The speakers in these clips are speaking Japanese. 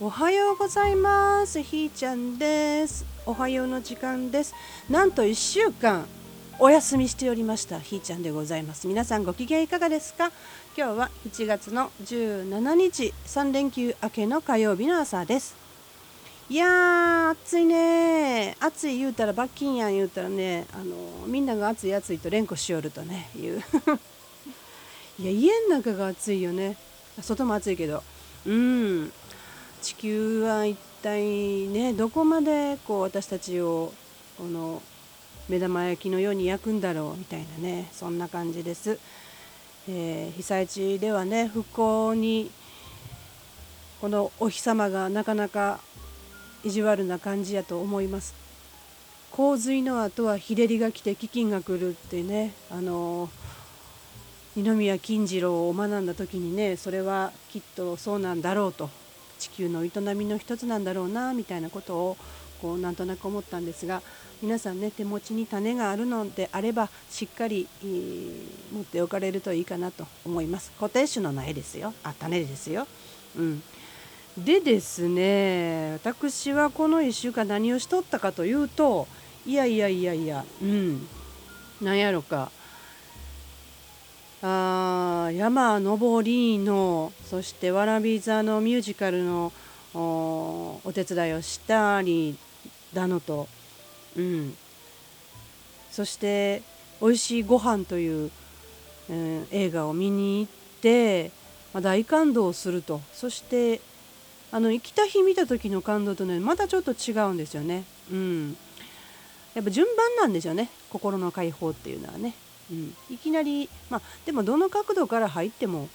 おはようございます。ひーちゃんです。おはようの時間です。なんと1週間お休みしておりました。ひーちゃんでございます。皆さんご機嫌いかがですか？今日は1月の17日3連休明けの火曜日の朝です。いやー暑いね。暑い言うたら罰金やん言うたらねあのみんなが暑い暑いと連呼しよるとね言う。いや家の中が暑いよね。外も暑いけど。うん。地球は一体ねどこまでこう私たちをこの目玉焼きのように焼くんだろうみたいなねそんな感じです、えー、被災地ではね復興にこのお日様がなかなか意地悪な感じやと思います。洪水の後は日照りが来て飢饉が来るってねあの二宮金次郎を学んだ時にねそれはきっとそうなんだろうと。地球の営みの一つなんだろうなみたいなことをこうなんとなく思ったんですが皆さんね手持ちに種があるのであればしっかり、持っておかれるといいかなと思います。固定種の苗ですよ。あ種ですよ。うん。でですね私はこの1週間何をしとったかというといやいやいやいやうん。なんやろか。あ山登りのそしてわらび座のミュージカルのお手伝いをしたりだのと、うん、そして「おいしいご飯という、うん、映画を見に行って、まあ、大感動すると。そしてあの生きた日見た時の感動とねまたちょっと違うんですよね。うん、やっぱ順番なんですよね。心の解放っていうのはね。うん、いきなりまあでもどの角度から入っても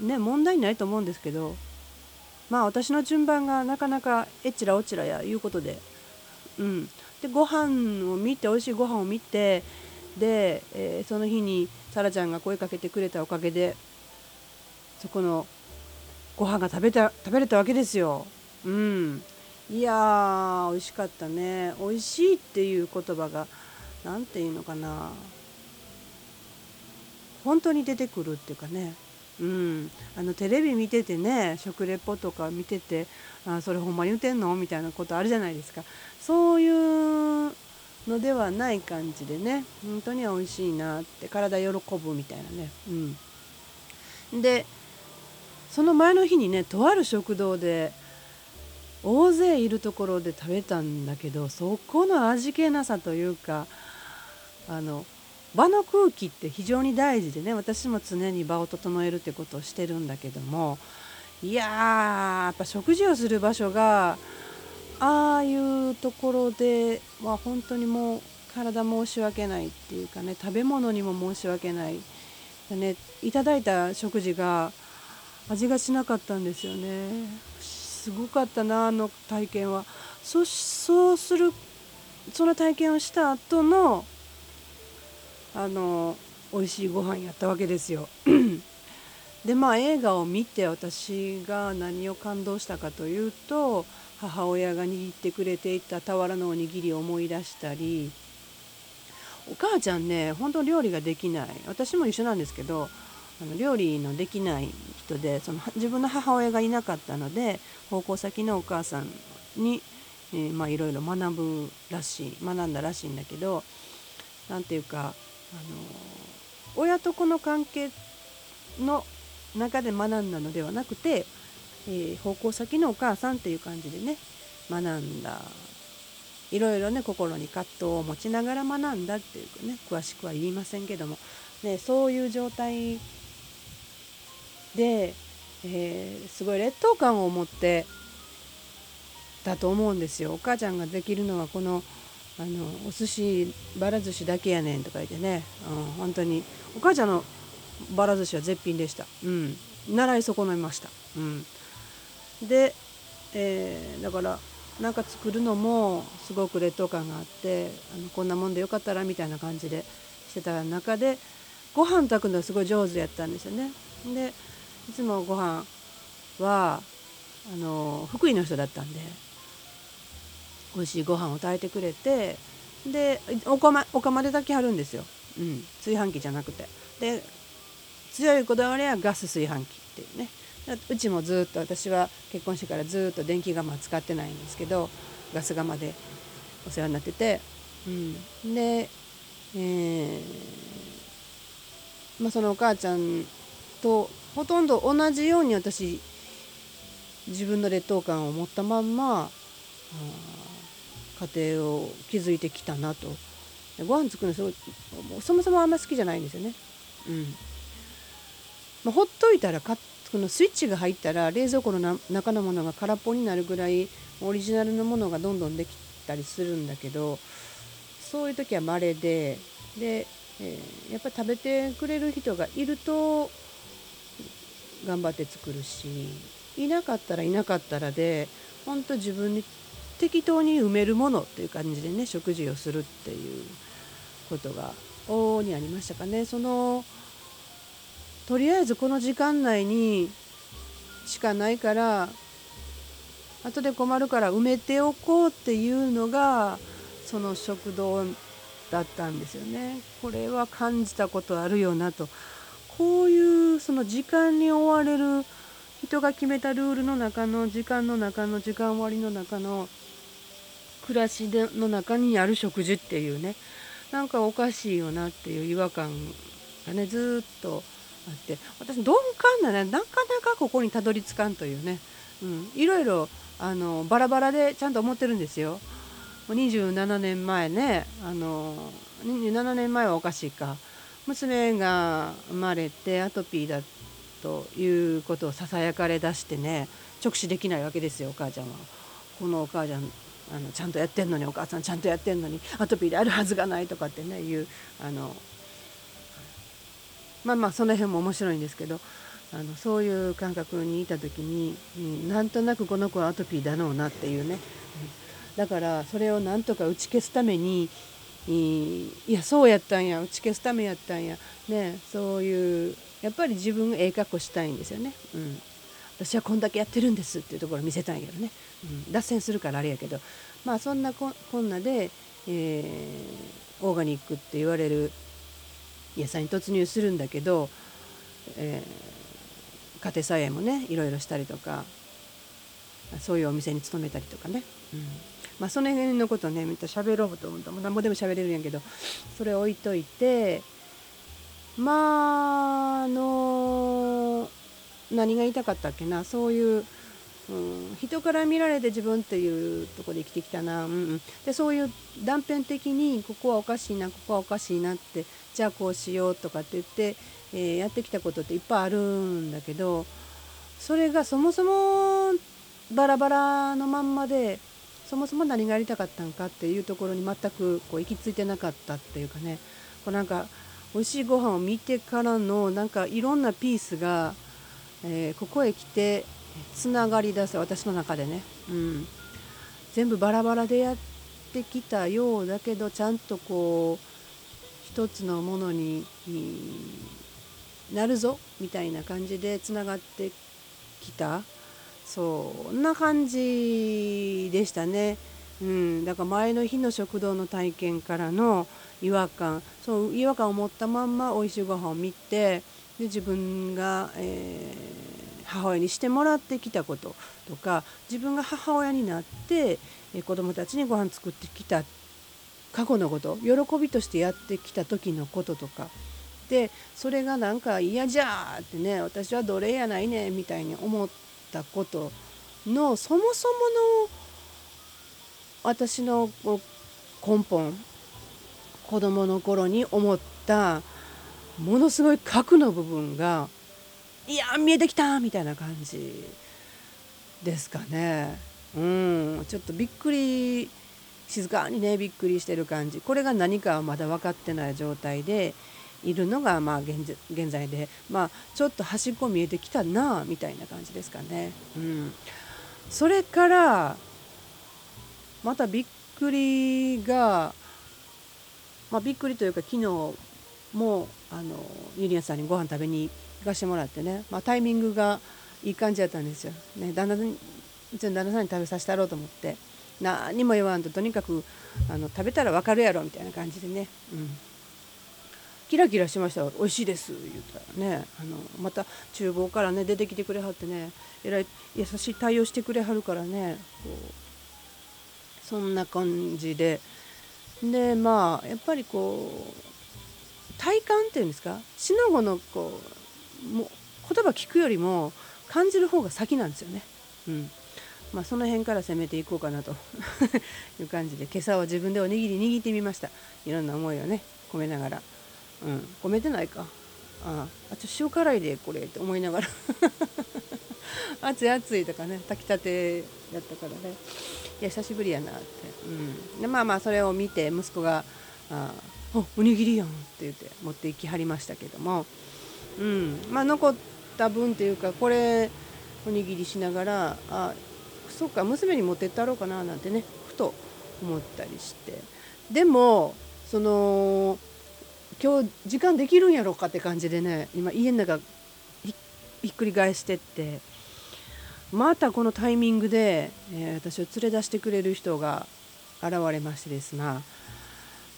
ね問題ないと思うんですけどまあ私の順番がなかなかえっちらおちらやいうことでうん。でご飯を見て美味しいご飯を見てで、えー、その日にさらちゃんが声かけてくれたおかげでそこのご飯が食べた食べれたわけですよ。うん、いやー美味しかったね。美味しいっていう言葉が何て言うのかな。本当に出てくるっていうかね、うん、あのテレビ見ててね食レポとか見ててあそれほんま言うてんの？みたいなことあるじゃないですか。そういうのではない感じでね本当に美味しいなって体喜ぶみたいなね、うん、でその前の日にねとある食堂で大勢いるところで食べたんだけどそこの味気なさというかあの場の空気って非常に大事でね私も常に場を整えるってことをしてるんだけどもいやーやっぱ食事をする場所がああいうところでは本当にもう体申し訳ないっていうかね食べ物にも申し訳ないねいただいた食事が味がしなかったんですよね。すごかったなあの体験は。そそうするその体験をした後のあの美味しいご飯やったわけですよ。でまあ映画を見て私が何を感動したかというと母親が握ってくれていた俵のおにぎりを思い出したりお母ちゃんね本当料理ができない私も一緒なんですけどあの料理のできない人でその自分の母親がいなかったので奉公先のお母さんに、え、まあいろいろ学ぶらしい学んだらしいんだけど何て言うかの親と子の関係の中で学んだのではなくて、えー、奉公先のお母さんっていう感じでね学んだいろいろね心に葛藤を持ちながら学んだっていうかね詳しくは言いませんけども、ね、そういう状態で、えー、すごい劣等感を持ってだと思うんですよ。お母ちゃんができるのはこのあのお寿司ばら寿司だけやねんとか言ってね、うん、本当に。お母ちゃんのばら寿司は絶品でした、うん、習い損ねました、うん、で、えー、だからなんか作るのもすごく劣等感があってあのこんなもんでよかったらみたいな感じでしてた中でご飯炊くのはすごい上手やったんですよね。でいつもご飯はあの福井の人だったんで美味しいご飯を炊いてくれてでお釜お釜で炊きはるんですよ、うん、炊飯器じゃなくて。で強いこだわりはガス炊飯器っていうね。うちもずっと私は結婚してからずっと電気釜使ってないんですけどガス釜でお世話になってて、うん、で、えーまあ、そのお母ちゃんとほとんど同じように私自分の劣等感を持ったまんま家庭を築いてきたなとご飯作るのそもそもあんま好きじゃないんですよね。うんまあ、ほっといたらかこのスイッチが入ったら冷蔵庫の中のものが空っぽになるぐらいオリジナルのものがどんどんできたりするんだけどそういう時は稀でで、えー、やっぱり食べてくれる人がいると頑張って作るしいなかったらいなかったらで本当自分に適当に埋めるものっていう感じでね食事をするっていうことが往々にありましたかね。そのとりあえずこの時間内にしかないから後で困るから埋めておこうっていうのがその食堂だったんですよね。これは感じたことあるよなとこういうその時間に追われる人が決めたルールの中の時間の中の時間割の中の暮らしの中にある食事っていうね。なんかおかしいよなっていう違和感がねずっとあって。私鈍感なね。なかなかここにたどり着かんというね、うん、いろいろあのバラバラでちゃんと思ってるんですよ。27年前ね。あの27年前はおかしいか。娘が生まれてアトピーだということをささやかれ出してね直視できないわけですよお母ちゃんは。このお母ちゃんあのちゃんとやってんのにお母さんちゃんとやってんのにアトピーであるはずがないとかってねいうあのまあまあその辺も面白いんですけどあのそういう感覚にいた時に、うん、なんとなくこの子はアトピーだろうなっていうね、うん、だからそれをなんとか打ち消すためにいやそうやったんや打ち消すためやったんやねそういうやっぱり自分がええ格好したいんですよね、うん、私はこんだけやってるんですっていうところを見せたんやろね、うん、脱線するからあれやけど。まあそんなこんなで、えー、オーガニックって言われる野菜に突入するんだけど、えー、家庭菜園もねいろいろしたりとかそういうお店に勤めたりとかね、うん。まあ、その辺のことね見た喋ろうと思ったら何ぼでも喋れるんやけどそれ置いといてまああの何が言いたかったっけな？そういううん、人から見られて自分っていうとこで生きてきたな、うんうん、でそういう断片的にここはおかしいなここはおかしいなってじゃあこうしようとかって言って、えー、やってきたことっていっぱいあるんだけどそれがそもそもバラバラのまんまでそもそも何がやりたかったんかっていうところに全くこう行き着いてなかったっていうかね。こうなんか美味しいご飯を見てからのなんかいろんなピースが、えー、ここへ来てつながりだす私の中でね、うん、全部バラバラでやってきたようだけどちゃんとこう一つのものになるぞみたいな感じでつながってきた。そんな感じでしたね。うん、だから前の日の食堂の体験からの違和感。そう違和感を持ったまんま美味しいご飯を見てで自分が、えー母親にしてもらってきたこととか自分が母親になって子どもたちにご飯作ってきた過去のこと喜びとしてやってきた時のこととか。でそれがなんか嫌じゃーってね私は奴隷やないねみたいに思ったことのそもそもの私の根本子供の頃に思ったものすごい核の部分がいや見えてきたみたいな感じですかね。うんちょっとびっくり静かにねびっくりしてる感じ。これが何かはまだ分かってない状態でいるのがまあ現現在でまあちょっと端っこ見えてきたなみたいな感じですかね。うん、それからまたびっくりが、まあ、びっくりというか昨日もあのゆりやさんにご飯食べに行かしてもらってね、まあ、タイミングがいい感じやったんですよ。ね、旦那うちの旦那さんに食べさせたろうと思って。何も言わんととにかくあの食べたら分かるやろみたいな感じでね、うん、キラキラしました。美味しいです。言ったらね。あのまた厨房からね出てきてくれはってね。えらい優しい対応してくれはるからね。こうそんな感じで。でまあやっぱりこう体感っていうんですか？しのごのこうも言葉聞くよりも感じる方が先なんですよね。うん。まあ、その辺から攻めていこうかなと。いう感じで今朝は自分でおにぎり握ってみました。いろんな思いをね込めながら。うん。込めてないか。ああちょ塩辛いでこれって思いながら。熱い熱いとかね炊きたてだったからね。いや久しぶりやなって、うん、でまあまあそれを見て息子が「あおにぎりやん」って言って持って行きはりましたけども、うん。まあ、残った分っていうかこれおにぎりしながらあそっか娘に持ってったろうかななんてねふと思ったりして。でもその今日時間できるんやろうかって感じでね今家の中ひっくり返してって。またこのタイミングで、えー、私を連れ出してくれる人が現れましてですな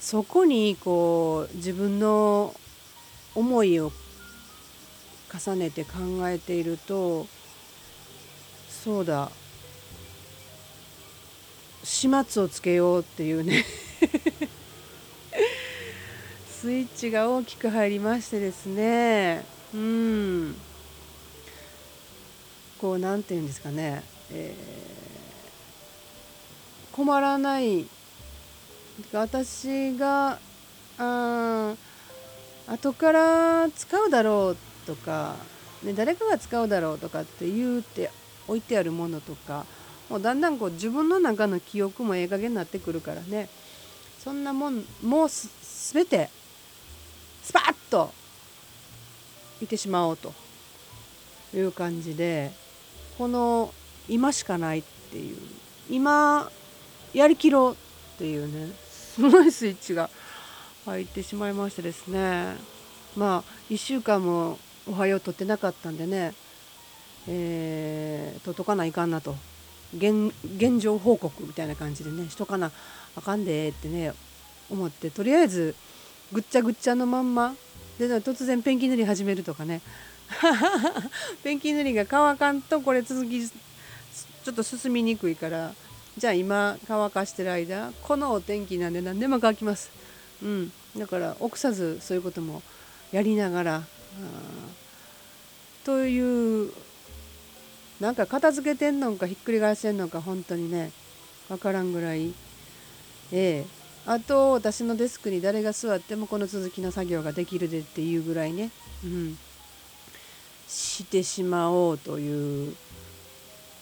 そこにこう自分の思いを重ねて考えているとそうだ始末をつけようっていうね スイッチが大きく入りましてですね。うん。こう何て言うんですかね、えー、困らない私があ後から使うだろうとか、ね、誰かが使うだろうとかって言うて置いてあるものとかもうだんだんこう自分の中の記憶もええ加減になってくるからね。そんなもんもうす全てスパッといてしまおうという感じでこの今しかないっていう。今やりきろうっていうね。すごいスイッチが入ってしまいましてですね。まあ1週間も「おはよう」撮ってなかったんでね。えー、撮っとかないかんなと。現現状報告みたいな感じでね。しとかなあかんでってね思ってとりあえずぐっちゃぐっちゃのまんま。で突然ペンキ塗り始めるとかね。ペンキ塗りが乾かんとこれ続きちょっと進みにくいからじゃあ今乾かしてる間このお天気なんで何でも乾きます。うん、だから臆さずそういうこともやりながらというなんか片付けてんのかひっくり返せんのか本当にね分からんぐらい。ええ。あと私のデスクに誰が座ってもこの続きの作業ができるでっていうぐらいね、うん、してしまおうという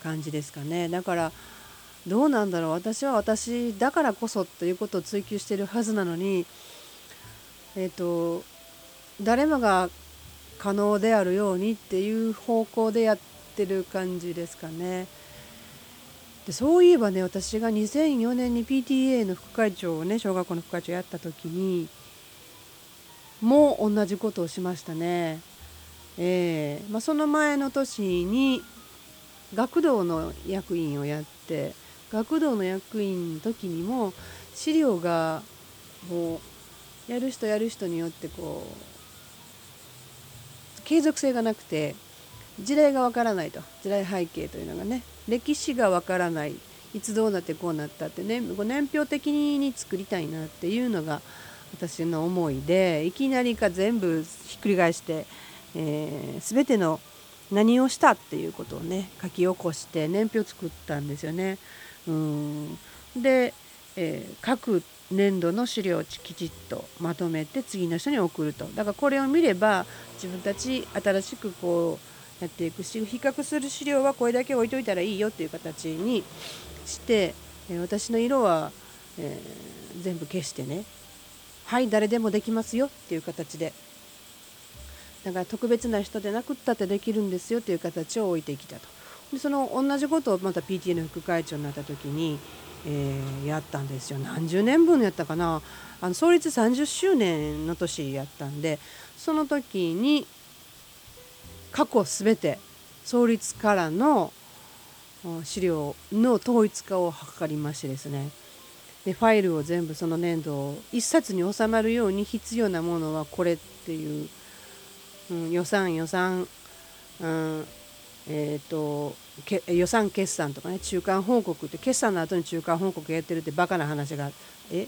感じですかねだからどうなんだろう私は私だからこそということを追求してるはずなのにえっ、ー、と誰もが可能であるようにっていう方向でやってる感じですかね。でそういえばね私が2004年に PTA の副会長をね小学校の副会長やった時にもう同じことをしましたね。えーまあ、その前の年に学童の役員をやって学童の役員の時にも資料がもうやる人やる人によってこう継続性がなくて時代がわからないと。時代背景というのがね。歴史がわからない。いつどうなってこうなったってね年表的に作りたいなっていうのが私の思いでいきなりか全部ひっくり返して、えー、全ての何をしたっていうことをね書き起こして年表作ったんですよね。うん。で、えー、各年度の資料をきちっとまとめて次の人に送ると。だからこれを見れば自分たち新しくこうやっていくし比較する資料はこれだけ置いといたらいいよっていう形にしてえ私の色は、えー、全部消してね。はい誰でもできますよっていう形でだから特別な人でなくったってできるんですよっていう形を置いてきたと。でその同じことをまた PTA の副会長になった時に、えー、やったんですよ。何十年分やったかな。あの創立30周年の年やったんでその時に過去全て創立からの資料の統一化を図りましてですね。でファイルを全部その年度を1冊に収まるように必要なものはこれっていう、うん、予算予算、うん、えーと、予算決算とかね中間報告って決算の後に中間報告やってるってバカな話がえ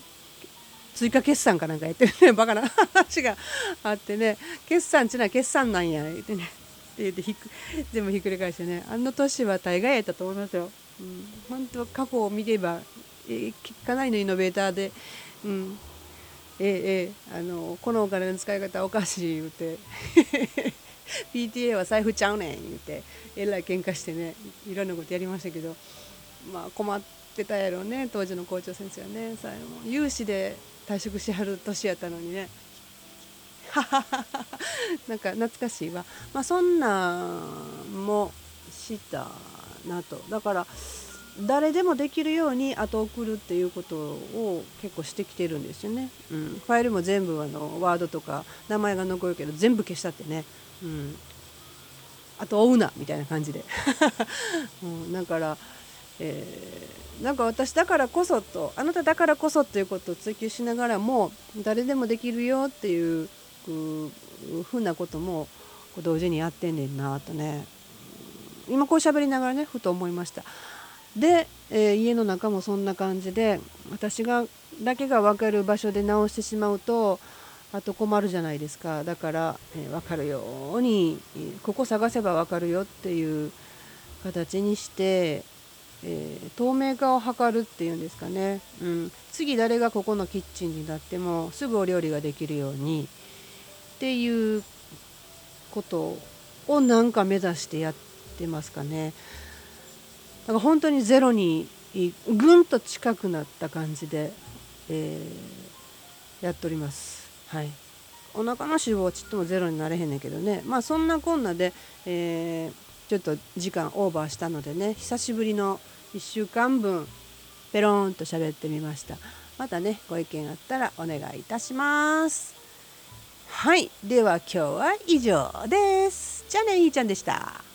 追加決算かなんかやってるね バカな話があってね決算っていうのは決算なんや言ってねって言ってひっ全部ひっくり返してねあの年は大概やったと思いますよ。うん、本当過去を見れば、えかなりのイノベーターで、うん、ええあのこのお金の使い方おかしい言うて。PTA は財布ちゃうねん言うて。えらい喧嘩してねいろんなことやりましたけど。まあ困ってたやろうね当時の校長先生はね。最後有志で退職しはる年やったのにね。なんか懐かしいわ。まあそんなんもしたなと。だから誰でもできるように後送るっていうことを結構してきてるんですよね、うん、ファイルも全部あのワードとか名前が残るけど全部消したってね、うん、あと追うなみたいな感じで、うん、だから、えー、なんか私だからこそとあなただからこそっていうことを追求しながらも誰でもできるよっていうふうなことも同時にやってんねんなとね。今こう喋りながらねふと思いました。で、えー、家の中もそんな感じで私がだけが分かる場所で直してしまうとあと困るじゃないですか。だから、えー、分かるようにここ探せば分かるよっていう形にして、えー、透明化を図るっていうんですかね、うん、次誰がここのキッチンになってもすぐお料理ができるようにっていうことをなんか目指してやってますかね。だから本当にゼロにぐんと近くなった感じで、えー、やっております。はい。お腹の脂肪ちっともゼロになれへんねんけどね。まあそんなこんなで、えー、ちょっと時間オーバーしたのでね久しぶりの1週間分ペローンと喋ってみました。またねご意見あったらお願いいたします。はい。では今日は以上です。じゃあねひーちゃんでした。